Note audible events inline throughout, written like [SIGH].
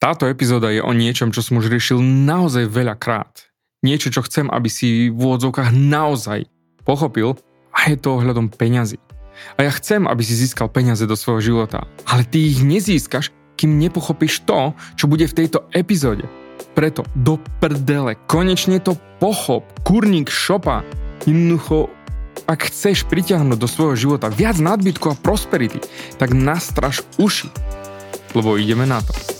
Táto epizóda je o niečom, čo som už riešil naozaj veľakrát. Niečo, čo chcem, aby si v úvodzovkách naozaj pochopil a je to ohľadom peňazí. A ja chcem, aby si získal peniaze do svojho života, ale ty ich nezískaš, kým nepochopíš to, čo bude v tejto epizóde. Preto do prdele, konečne to pochop, kurník šopa, jednoducho ak chceš pritiahnuť do svojho života viac nadbytku a prosperity, tak nastraž uši, lebo ideme na to.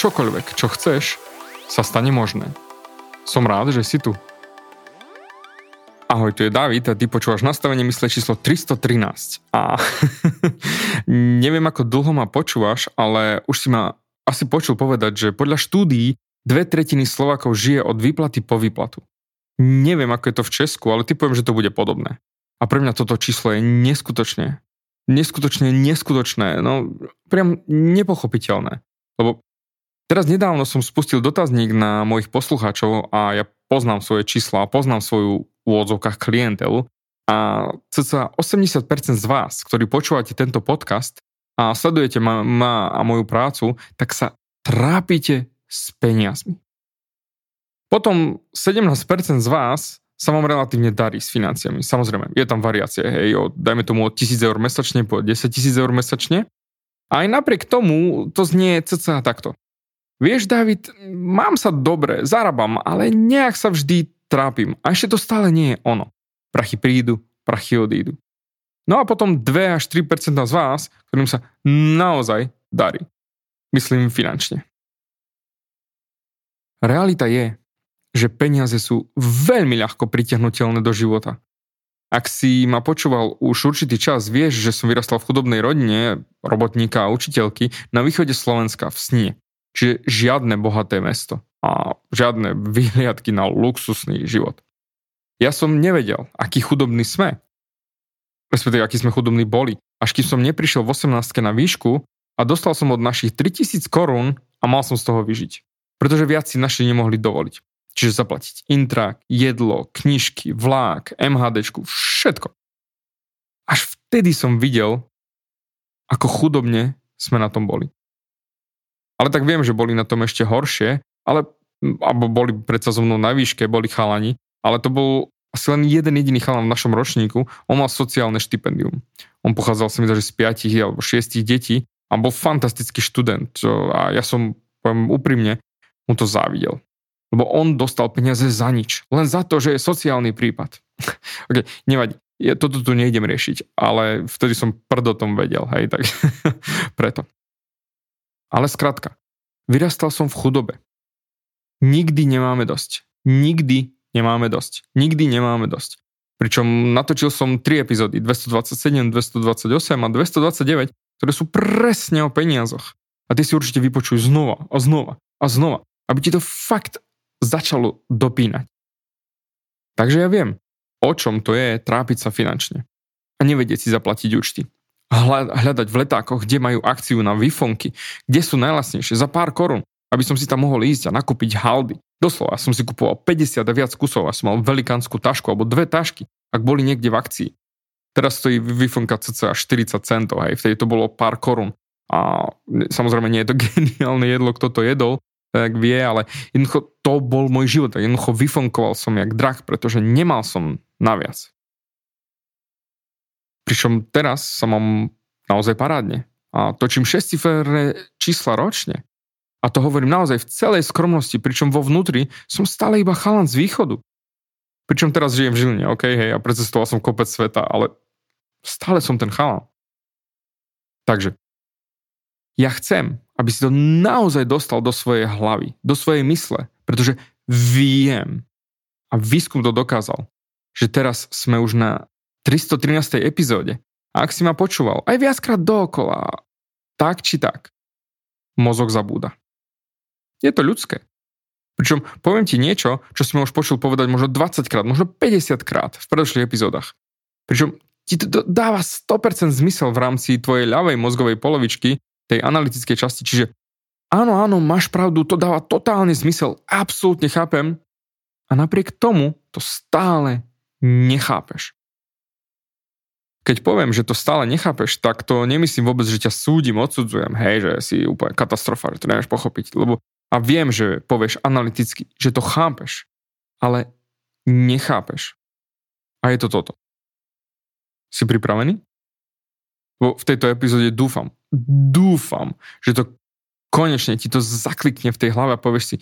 čokoľvek, čo chceš, sa stane možné. Som rád, že si tu. Ahoj, tu je David a ty počúvaš nastavenie mysle číslo 313. A [LAUGHS] neviem, ako dlho ma počúvaš, ale už si ma asi počul povedať, že podľa štúdií dve tretiny Slovakov žije od výplaty po výplatu. Neviem, ako je to v Česku, ale typujem, že to bude podobné. A pre mňa toto číslo je neskutočne, neskutočne, neskutočné, no priam nepochopiteľné. Lebo Teraz nedávno som spustil dotazník na mojich poslucháčov a ja poznám svoje čísla, poznám svoju v úvodzovkách klientelu a cca 80% z vás, ktorí počúvate tento podcast a sledujete ma, ma a moju prácu, tak sa trápite s peniazmi. Potom 17% z vás sa vám relatívne darí s financiami. Samozrejme, je tam variácie, hej, od, dajme tomu od 1000 eur mesačne po 10 000 eur mesačne. A aj napriek tomu to znie cca takto. Vieš, David, mám sa dobre, zarábam, ale nejak sa vždy trápim. A ešte to stále nie je ono. Prachy prídu, prachy odídu. No a potom 2 až 3% z vás, ktorým sa naozaj darí. Myslím finančne. Realita je, že peniaze sú veľmi ľahko pritiahnutelné do života. Ak si ma počúval už určitý čas, vieš, že som vyrastal v chudobnej rodine robotníka a učiteľky na východe Slovenska v Snie. Čiže žiadne bohaté mesto a žiadne vyhliadky na luxusný život. Ja som nevedel, aký chudobný sme. Respektíve, aký sme chudobní boli. Až kým som neprišiel v 18 na výšku a dostal som od našich 3000 korún a mal som z toho vyžiť. Pretože viac si naši nemohli dovoliť. Čiže zaplatiť intrak, jedlo, knižky, vlák, MHDčku, všetko. Až vtedy som videl, ako chudobne sme na tom boli. Ale tak viem, že boli na tom ešte horšie, ale, alebo boli predsa so mnou na výške, boli chalani, ale to bol asi len jeden jediný chalan v našom ročníku, on mal sociálne štipendium. On pochádzal sa mi z piatich alebo šiestich detí a bol fantastický študent. A ja som, poviem úprimne, mu to závidel. Lebo on dostal peniaze za nič. Len za to, že je sociálny prípad. [LAUGHS] ok, nevadí. Ja toto tu nejdem riešiť, ale vtedy som prd o tom vedel, hej, tak [LAUGHS] preto. Ale skrátka, vyrastal som v chudobe. Nikdy nemáme dosť. Nikdy nemáme dosť. Nikdy nemáme dosť. Pričom natočil som 3 epizódy, 227, 228 a 229, ktoré sú presne o peniazoch. A ty si určite vypočuj znova a znova a znova, aby ti to fakt začalo dopínať. Takže ja viem, o čom to je trápiť sa finančne a nevedieť si zaplatiť účty hľadať v letákoch, kde majú akciu na vifonky, kde sú najlasnejšie, za pár korún, aby som si tam mohol ísť a nakúpiť haldy. Doslova som si kupoval 50 a viac kusov a som mal velikánsku tašku alebo dve tašky, ak boli niekde v akcii. Teraz stojí vifonka cca 40 centov, hej, vtedy to bolo pár korún. A samozrejme nie je to [LAUGHS] geniálne jedlo, kto to jedol, tak vie, ale jednoducho to bol môj život. Jednoducho vyfonkoval som jak drak, pretože nemal som naviac. Pričom teraz sa mám naozaj parádne. A točím 6 čísla ročne. A to hovorím naozaj v celej skromnosti, pričom vo vnútri som stále iba chalan z východu. Pričom teraz žijem v Žiline, ok, hej, a precestoval som kopec sveta, ale stále som ten chalan. Takže ja chcem, aby si to naozaj dostal do svojej hlavy, do svojej mysle, pretože viem a výskum to dokázal, že teraz sme už na 313. epizóde. Ak si ma počúval aj viackrát dookola, tak či tak, mozog zabúda. Je to ľudské. Pričom poviem ti niečo, čo si ma už počul povedať možno 20 krát, možno 50 krát v predošlých epizódach. Pričom ti to dáva 100% zmysel v rámci tvojej ľavej mozgovej polovičky, tej analytickej časti, čiže áno, áno, máš pravdu, to dáva totálny zmysel, absolútne chápem, a napriek tomu to stále nechápeš. Keď poviem, že to stále nechápeš, tak to nemyslím vôbec, že ťa súdim, odsudzujem, hej, že si úplne katastrofa, že to nevieš pochopiť, lebo a viem, že povieš analyticky, že to chápeš, ale nechápeš. A je to toto. Si pripravený? v tejto epizóde dúfam, dúfam, že to konečne ti to zaklikne v tej hlave a povieš si,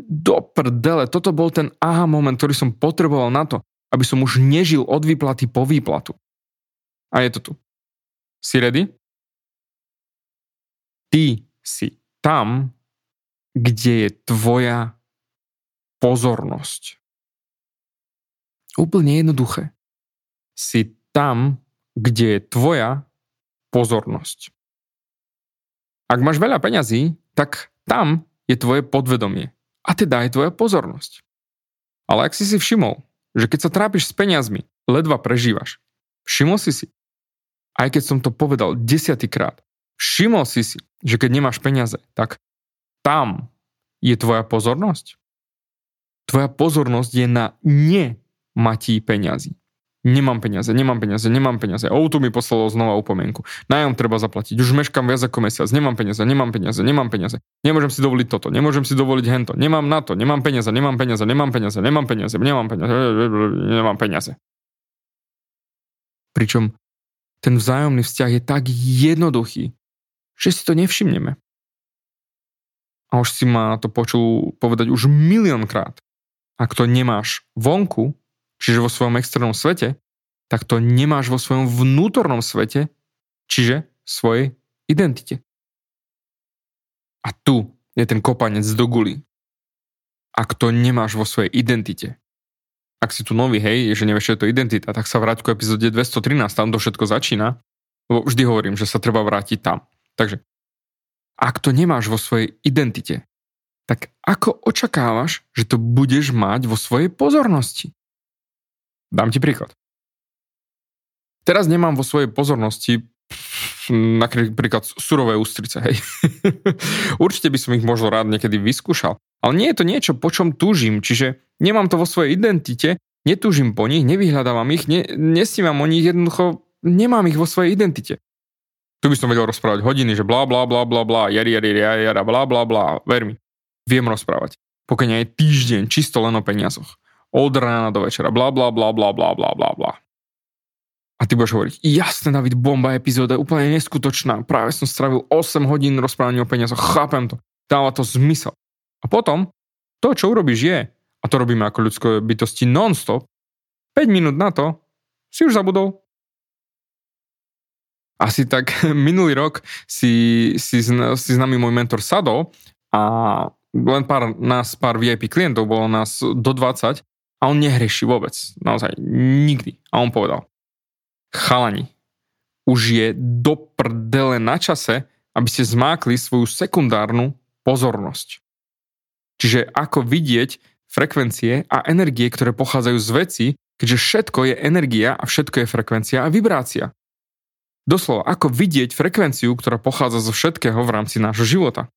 do prdele, toto bol ten aha moment, ktorý som potreboval na to, aby som už nežil od výplaty po výplatu. A je to tu. Si ready? Ty si tam, kde je tvoja pozornosť. Úplne jednoduché. Si tam, kde je tvoja pozornosť. Ak máš veľa peňazí, tak tam je tvoje podvedomie. A teda je tvoja pozornosť. Ale ak si si všimol, že keď sa trápiš s peniazmi, ledva prežívaš. Všimol si si, aj keď som to povedal desiatýkrát, všimol si si, že keď nemáš peniaze, tak tam je tvoja pozornosť. Tvoja pozornosť je na nematí peňazí. Nemám peniaze, nemám peniaze, nemám peniaze. Outu mi poslalo znova upomienku. Nájom treba zaplatiť. Už meškam viac ako mesiac. Nemám peniaze, nemám peniaze, nemám peniaze. Nemôžem si dovoliť toto, nemôžem si dovoliť hento. Nemám na to, nemám peniaze, nemám peniaze, nemám peniaze, nemám peniaze, nemám peniaze, nemám peniaze. Pričom ten vzájomný vzťah je tak jednoduchý, že si to nevšimneme. A už si ma to počul povedať už miliónkrát. Ak to nemáš vonku, čiže vo svojom externom svete, tak to nemáš vo svojom vnútornom svete, čiže svojej identite. A tu je ten kopanec do guly. Ak to nemáš vo svojej identite, ak si tu nový, hej, že nevieš, čo je to identita, tak sa vráť ku epizóde 213, tam to všetko začína, lebo vždy hovorím, že sa treba vrátiť tam. Takže, ak to nemáš vo svojej identite, tak ako očakávaš, že to budeš mať vo svojej pozornosti? Dám ti príklad. Teraz nemám vo svojej pozornosti napríklad surové ústrice, hej. [LAUGHS] Určite by som ich možno rád niekedy vyskúšal, ale nie je to niečo, po čom túžim, čiže nemám to vo svojej identite, netúžim po nich, nevyhľadávam ich, ne, nesnívam o nich, jednoducho nemám ich vo svojej identite. Tu by som vedel rozprávať hodiny, že bla bla bla bla bla, jari jari jari bla bla bla, ver mi. Viem rozprávať. Pokiaľ aj týždeň čisto len o peniazoch. Od rána do večera, bla bla bla bla bla bla bla bla. A ty budeš hovoriť, jasné David, bomba epizóda, úplne neskutočná, práve som stravil 8 hodín rozprávania o peniazoch, chápem to, dáva to zmysel. A potom, to, čo urobíš je, a to robíme ako ľudské bytosti non-stop, 5 minút na to si už zabudol. Asi tak [LAUGHS] minulý rok si, si, si s nami môj mentor sadol a len pár, nás, pár VIP klientov, bolo nás do 20 a on nehreší vôbec. Naozaj nikdy. A on povedal, chalani, už je do prdele na čase, aby ste zmákli svoju sekundárnu pozornosť. Čiže ako vidieť frekvencie a energie, ktoré pochádzajú z veci, keďže všetko je energia a všetko je frekvencia a vibrácia. Doslova, ako vidieť frekvenciu, ktorá pochádza zo všetkého v rámci nášho života.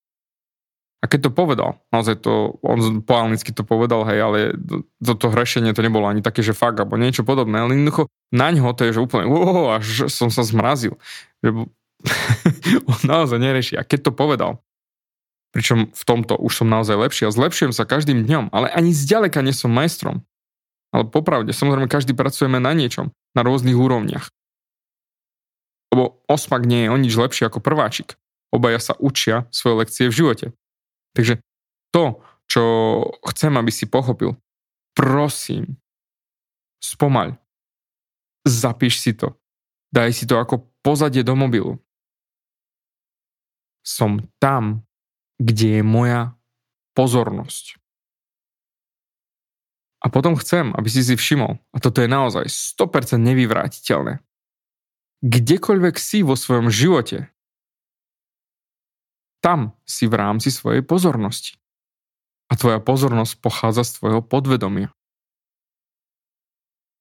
A keď to povedal, naozaj to, on po anglicky to povedal, hej, ale toto to hrešenie to nebolo ani také, že fakt, alebo niečo podobné, ale jednoducho na ňo to je, že úplne, wow, až som sa zmrazil. Že [LAUGHS] on naozaj nereší. A keď to povedal, Pričom v tomto už som naozaj lepší a zlepšujem sa každým dňom, ale ani zďaleka nie som majstrom. Ale popravde, samozrejme každý pracujeme na niečom, na rôznych úrovniach. Lebo osmak nie je o nič lepší ako prváčik. Obaja sa učia svoje lekcie v živote. Takže to, čo chcem, aby si pochopil, prosím, spomaľ. Zapíš si to. Daj si to ako pozadie do mobilu. Som tam, kde je moja pozornosť. A potom chcem, aby si si všimol, a toto je naozaj 100% nevyvrátiteľné, kdekoľvek si vo svojom živote, tam si v rámci svojej pozornosti. A tvoja pozornosť pochádza z tvojho podvedomia.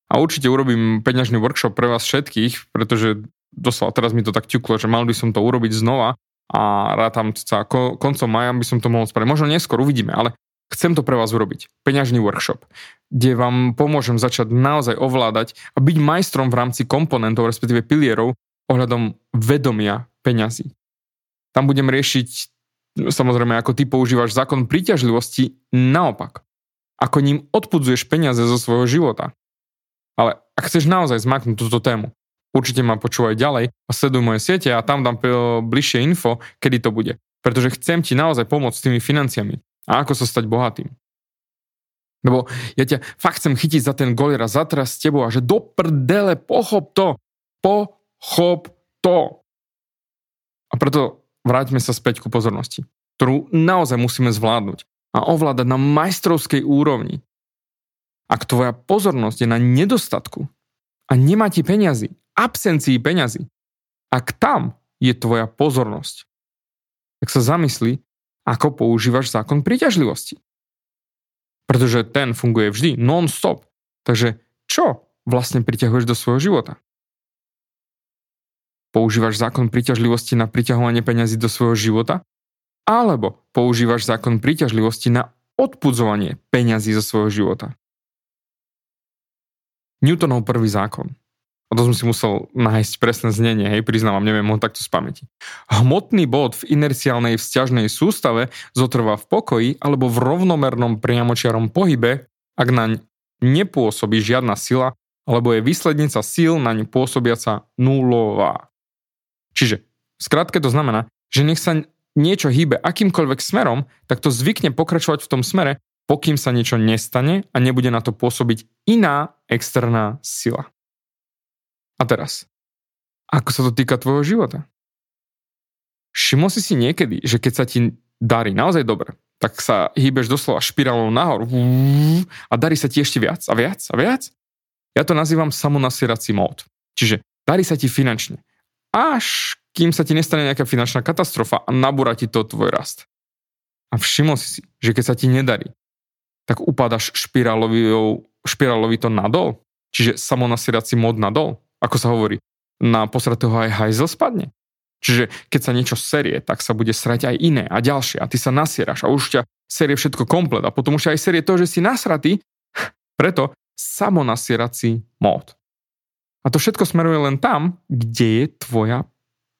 A určite urobím peňažný workshop pre vás všetkých, pretože doslova teraz mi to tak ťuklo, že mal by som to urobiť znova a rátam sa koncom maja by som to mohol spraviť. Možno neskôr uvidíme, ale Chcem to pre vás urobiť. Peňažný workshop, kde vám pomôžem začať naozaj ovládať a byť majstrom v rámci komponentov, respektíve pilierov ohľadom vedomia peňazí. Tam budem riešiť, samozrejme, ako ty používaš zákon príťažlivosti naopak. Ako ním odpudzuješ peniaze zo svojho života. Ale ak chceš naozaj zmaknúť túto tému, určite ma počúvaj ďalej a sleduj moje siete a tam dám bližšie info, kedy to bude. Pretože chcem ti naozaj pomôcť s tými financiami. A ako sa stať bohatým. Lebo ja ťa fakt chcem chytiť za ten golir a zatras s tebou a že do prdele, pochop to. Pochop to. A preto vráťme sa späť ku pozornosti, ktorú naozaj musíme zvládnuť a ovládať na majstrovskej úrovni. Ak tvoja pozornosť je na nedostatku a nemá ti peňazí, absencii peňazí, ak tam je tvoja pozornosť, tak sa zamysli, ako používaš zákon príťažlivosti. Pretože ten funguje vždy, non-stop. Takže čo vlastne priťahuješ do svojho života? Používaš zákon príťažlivosti na priťahovanie peňazí do svojho života? Alebo používaš zákon príťažlivosti na odpudzovanie peňazí zo svojho života? Newtonov prvý zákon a to som si musel nájsť presné znenie, hej, priznávam, neviem ho takto z pamäti. Hmotný bod v inerciálnej vzťažnej sústave zotrvá v pokoji alebo v rovnomernom priamočiarom pohybe, ak naň nepôsobí žiadna sila, alebo je výslednica síl naň pôsobiaca nulová. Čiže, skrátke to znamená, že nech sa niečo hýbe akýmkoľvek smerom, tak to zvykne pokračovať v tom smere, pokým sa niečo nestane a nebude na to pôsobiť iná externá sila. A teraz, ako sa to týka tvojho života? Všimol si si niekedy, že keď sa ti darí naozaj dobre, tak sa hýbeš doslova špirálou nahor a darí sa ti ešte viac a viac a viac? Ja to nazývam samonasierací mód. Čiže darí sa ti finančne. Až kým sa ti nestane nejaká finančná katastrofa a nabúra ti to tvoj rast. A všimol si si, že keď sa ti nedarí, tak upadaš špirálovito nadol, čiže samonasierací mód nadol ako sa hovorí, na posratého aj hajzel spadne. Čiže keď sa niečo serie, tak sa bude srať aj iné a ďalšie a ty sa nasieraš a už ťa serie všetko komplet a potom už aj serie to, že si nasratý, [LAUGHS] preto samonasierací mód. A to všetko smeruje len tam, kde je tvoja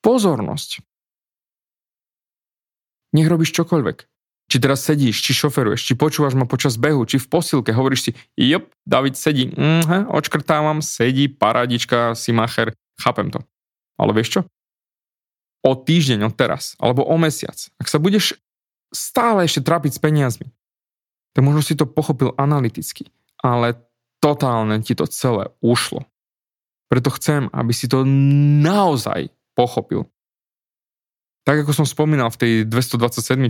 pozornosť. Nech robíš čokoľvek. Či teraz sedíš, či šoferuješ, či počúvaš ma počas behu, či v posilke, hovoríš si, jop, David sedí, mm, očkrtávam, sedí, paradička, si macher, chápem to. Ale vieš čo? O týždeň, od teraz, alebo o mesiac, ak sa budeš stále ešte trápiť s peniazmi, tak možno si to pochopil analyticky, ale totálne ti to celé ušlo. Preto chcem, aby si to naozaj pochopil. Tak ako som spomínal v tej 227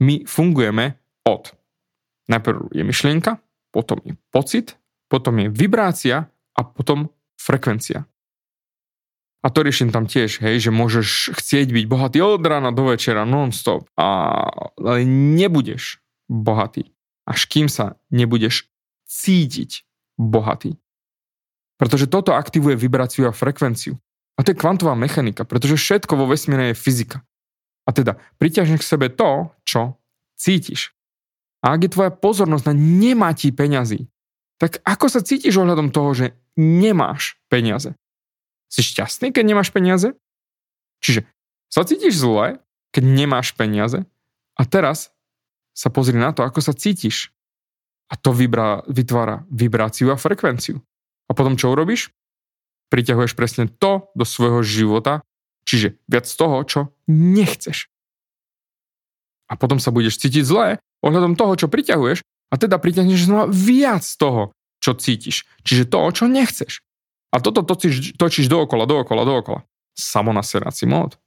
my fungujeme od. Najprv je myšlienka, potom je pocit, potom je vibrácia a potom frekvencia. A to riešim tam tiež, hej, že môžeš chcieť byť bohatý od rána do večera non-stop, a, ale nebudeš bohatý, až kým sa nebudeš cítiť bohatý. Pretože toto aktivuje vibráciu a frekvenciu. A to je kvantová mechanika, pretože všetko vo vesmíre je fyzika. A teda priťažne k sebe to, čo cítiš. A ak je tvoja pozornosť na nemá ti peňazí, tak ako sa cítiš ohľadom toho, že nemáš peniaze? Si šťastný, keď nemáš peniaze? Čiže sa cítiš zle, keď nemáš peniaze a teraz sa pozri na to, ako sa cítiš. A to vybrá, vytvára vibráciu a frekvenciu. A potom čo urobíš? Priťahuješ presne to do svojho života, Čiže viac toho, čo nechceš. A potom sa budeš cítiť zle ohľadom toho, čo priťahuješ a teda priťahneš znova viac toho, čo cítiš. Čiže to, čo nechceš. A toto točíš, točíš dookola, dookola, dookola. Samonaserací mód.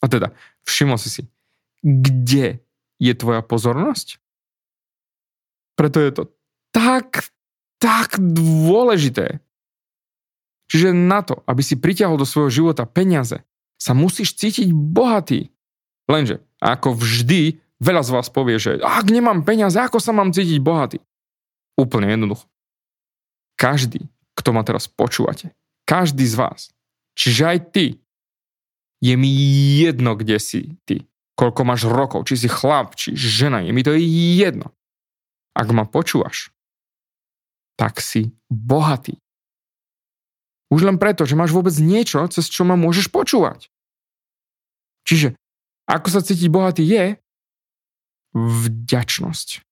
A teda, všimol si si, kde je tvoja pozornosť? Preto je to tak, tak dôležité. Čiže na to, aby si priťahol do svojho života peniaze, sa musíš cítiť bohatý. Lenže, ako vždy, veľa z vás povie, že ak nemám peniaze, ako sa mám cítiť bohatý? Úplne jednoducho. Každý, kto ma teraz počúvate, každý z vás, čiže aj ty, je mi jedno, kde si ty, koľko máš rokov, či si chlap, či žena, je mi to jedno. Ak ma počúvaš, tak si bohatý. Už len preto, že máš vôbec niečo, cez čo ma môžeš počúvať. Čiže ako sa cítiť bohatý je vďačnosť.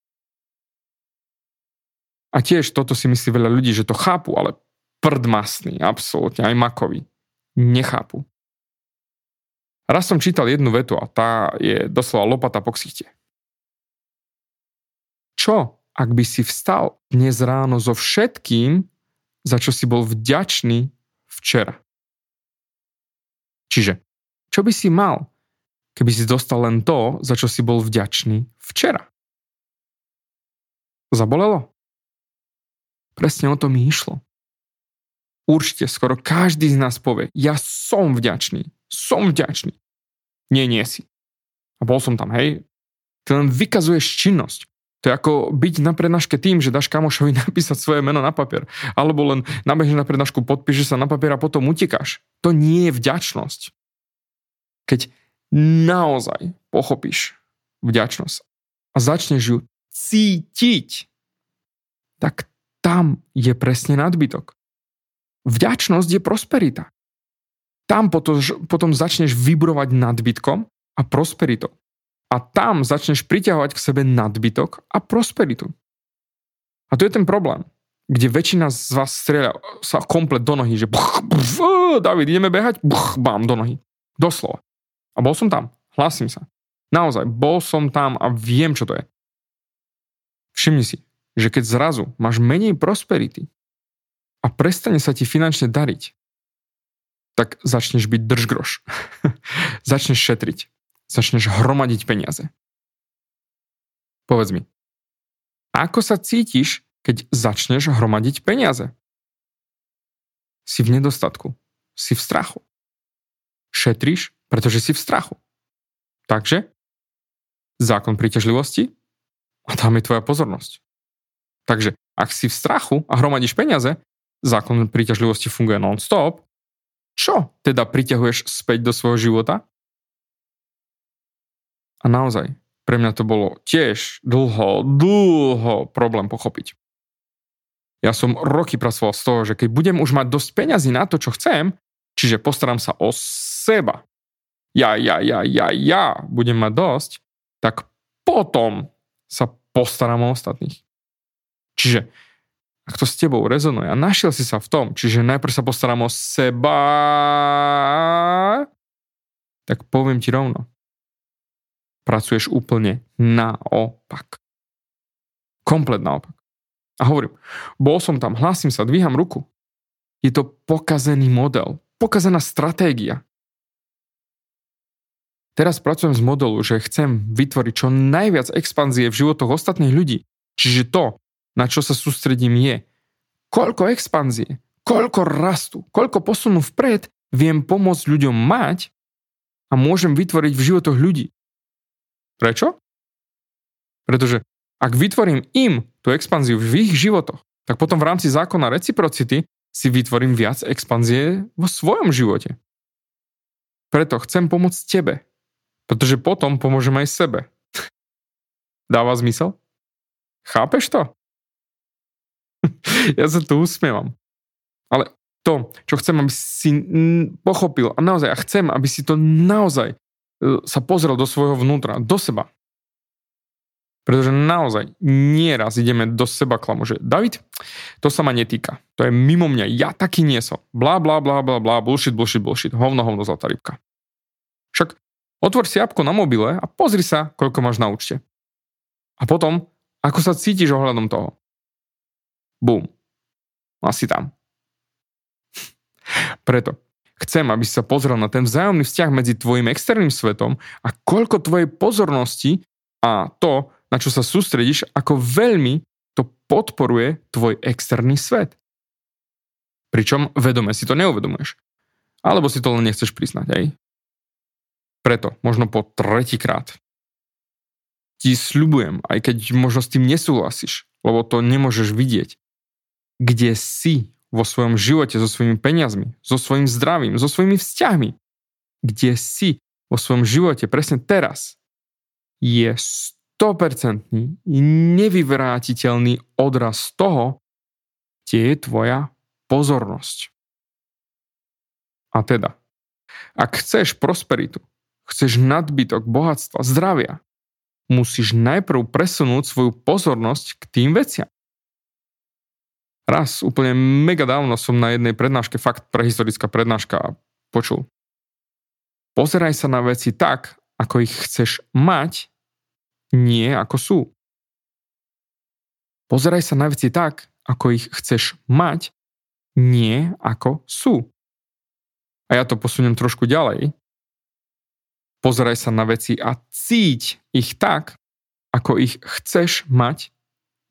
A tiež toto si myslí veľa ľudí, že to chápu, ale prdmasný, absolútne, aj makovi. Nechápu. Raz som čítal jednu vetu a tá je doslova lopata po ksichte. Čo, ak by si vstal dnes ráno so všetkým, za čo si bol vďačný včera? Čiže, čo by si mal, keby si dostal len to, za čo si bol vďačný včera? Zabolelo? Presne o to mi išlo. Určite skoro každý z nás povie, ja som vďačný, som vďačný. Nie, nie si. A bol som tam, hej. Ty len vykazuješ činnosť. To je ako byť na prednáške tým, že dáš kamošovi [LAUGHS] napísať svoje meno na papier. Alebo len nabehneš na prednášku, podpíšeš sa na papier a potom utekáš. To nie je vďačnosť. Keď naozaj pochopíš vďačnosť a začneš ju cítiť, tak tam je presne nadbytok. Vďačnosť je prosperita. Tam potom, potom začneš vybrovať nadbytkom a prosperitou a tam začneš priťahovať k sebe nadbytok a prosperitu. A to je ten problém, kde väčšina z vás strieľa sa komplet do nohy, že buch, buch, David, ideme behať, buch, bám, do nohy. Doslova. A bol som tam, hlasím sa. Naozaj, bol som tam a viem, čo to je. Všimni si, že keď zrazu máš menej prosperity a prestane sa ti finančne dariť, tak začneš byť držgroš. [LAUGHS] začneš šetriť začneš hromadiť peniaze. Povedz mi, ako sa cítiš, keď začneš hromadiť peniaze? Si v nedostatku, si v strachu. Šetríš, pretože si v strachu. Takže zákon príťažlivosti a tam je tvoja pozornosť. Takže ak si v strachu a hromadíš peniaze, zákon príťažlivosti funguje non-stop, čo teda priťahuješ späť do svojho života? A naozaj, pre mňa to bolo tiež dlho, dlho problém pochopiť. Ja som roky pracoval z toho, že keď budem už mať dosť peňazí na to, čo chcem, čiže postaram sa o seba, ja, ja, ja, ja, ja budem mať dosť, tak potom sa postaram o ostatných. Čiže ak to s tebou rezonuje a našiel si sa v tom, čiže najprv sa postaram o seba, tak poviem ti rovno, pracuješ úplne naopak. Komplet naopak. A hovorím, bol som tam, hlásim sa, dvíham ruku. Je to pokazený model, pokazená stratégia. Teraz pracujem z modelu, že chcem vytvoriť čo najviac expanzie v životoch ostatných ľudí. Čiže to, na čo sa sústredím je, koľko expanzie, koľko rastu, koľko posunu vpred viem pomôcť ľuďom mať a môžem vytvoriť v životoch ľudí. Prečo? Pretože ak vytvorím im tú expanziu v ich životoch, tak potom v rámci zákona reciprocity si vytvorím viac expanzie vo svojom živote. Preto chcem pomôcť tebe, pretože potom pomôžem aj sebe. [LAUGHS] Dáva zmysel? Chápeš to? [LAUGHS] ja sa tu usmievam. Ale to, čo chcem, aby si pochopil a naozaj, a chcem, aby si to naozaj sa pozrel do svojho vnútra, do seba. Pretože naozaj nieraz ideme do seba klamu, že David, to sa ma netýka. To je mimo mňa, ja taký nie som. Blá, blá, blá, blá, blá, bullshit, bullshit, bullshit. Hovno, hovno, zlatá rybka. Však Otvor si apku na mobile a pozri sa, koľko máš na účte. A potom, ako sa cítiš ohľadom toho. Bum. Asi tam. [LAUGHS] Preto chcem, aby si sa pozrel na ten vzájomný vzťah medzi tvojim externým svetom a koľko tvojej pozornosti a to, na čo sa sústredíš, ako veľmi to podporuje tvoj externý svet. Pričom vedome si to neuvedomuješ. Alebo si to len nechceš priznať, aj? Preto, možno po tretíkrát, ti sľubujem, aj keď možno s tým nesúhlasíš, lebo to nemôžeš vidieť, kde si vo svojom živote so svojimi peniazmi, so svojim zdravím, so svojimi vzťahmi, kde si vo svojom živote presne teraz, je 100% nevyvrátiteľný odraz toho, kde je tvoja pozornosť. A teda, ak chceš prosperitu, chceš nadbytok, bohatstva, zdravia, musíš najprv presunúť svoju pozornosť k tým veciam. Raz úplne mega dávno som na jednej prednáške, fakt prehistorická prednáška, počul. Pozeraj sa na veci tak, ako ich chceš mať, nie ako sú. Pozeraj sa na veci tak, ako ich chceš mať, nie ako sú. A ja to posuniem trošku ďalej. Pozeraj sa na veci a cíť ich tak, ako ich chceš mať,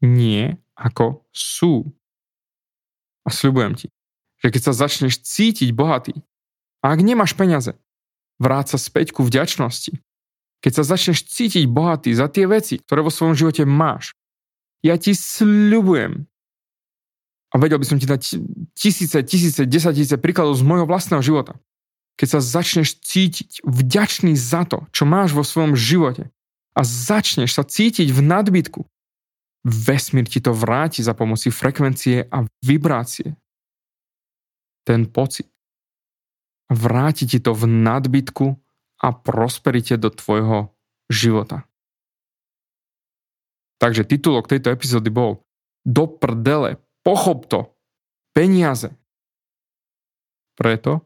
nie ako sú. A sľubujem ti, že keď sa začneš cítiť bohatý, a ak nemáš peniaze, vráť sa späť ku vďačnosti. Keď sa začneš cítiť bohatý za tie veci, ktoré vo svojom živote máš, ja ti sľubujem, a vedel by som ti dať tisíce, tisíce, desatíce príkladov z môjho vlastného života, keď sa začneš cítiť vďačný za to, čo máš vo svojom živote a začneš sa cítiť v nadbytku, vesmír ti to vráti za pomoci frekvencie a vibrácie. Ten pocit. Vráti ti to v nadbytku a prosperite do tvojho života. Takže titulok tejto epizódy bol Do prdele, pochop to, peniaze. Preto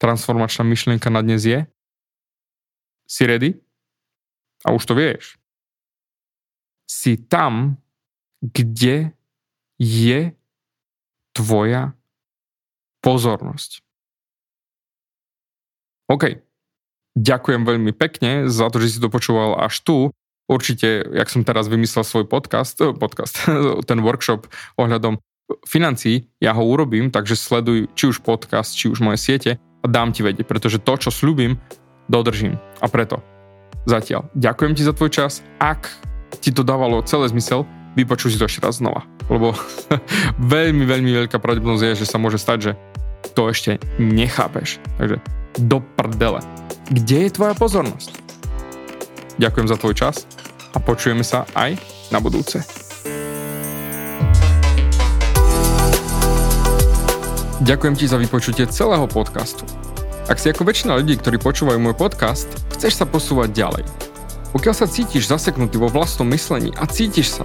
transformačná myšlienka na dnes je si ready? A už to vieš. Si tam, kde je tvoja pozornosť. OK. Ďakujem veľmi pekne za to, že si to počúval až tu. Určite, jak som teraz vymyslel svoj podcast, [LAUGHS] podcast ten workshop ohľadom financií, ja ho urobím, takže sleduj či už podcast, či už moje siete a dám ti vedieť, pretože to, čo slúbim, dodržím. A preto zatiaľ ďakujem ti za tvoj čas. Ak ti to dávalo celé zmysel, vypočuj si to ešte raz znova. Lebo [LAUGHS] veľmi, veľmi veľká pravdepodobnosť je, že sa môže stať, že to ešte nechápeš. Takže do prdele. Kde je tvoja pozornosť? Ďakujem za tvoj čas a počujeme sa aj na budúce. Ďakujem ti za vypočutie celého podcastu. Ak si ako väčšina ľudí, ktorí počúvajú môj podcast, chceš sa posúvať ďalej. Pokiaľ sa cítiš zaseknutý vo vlastnom myslení a cítiš sa,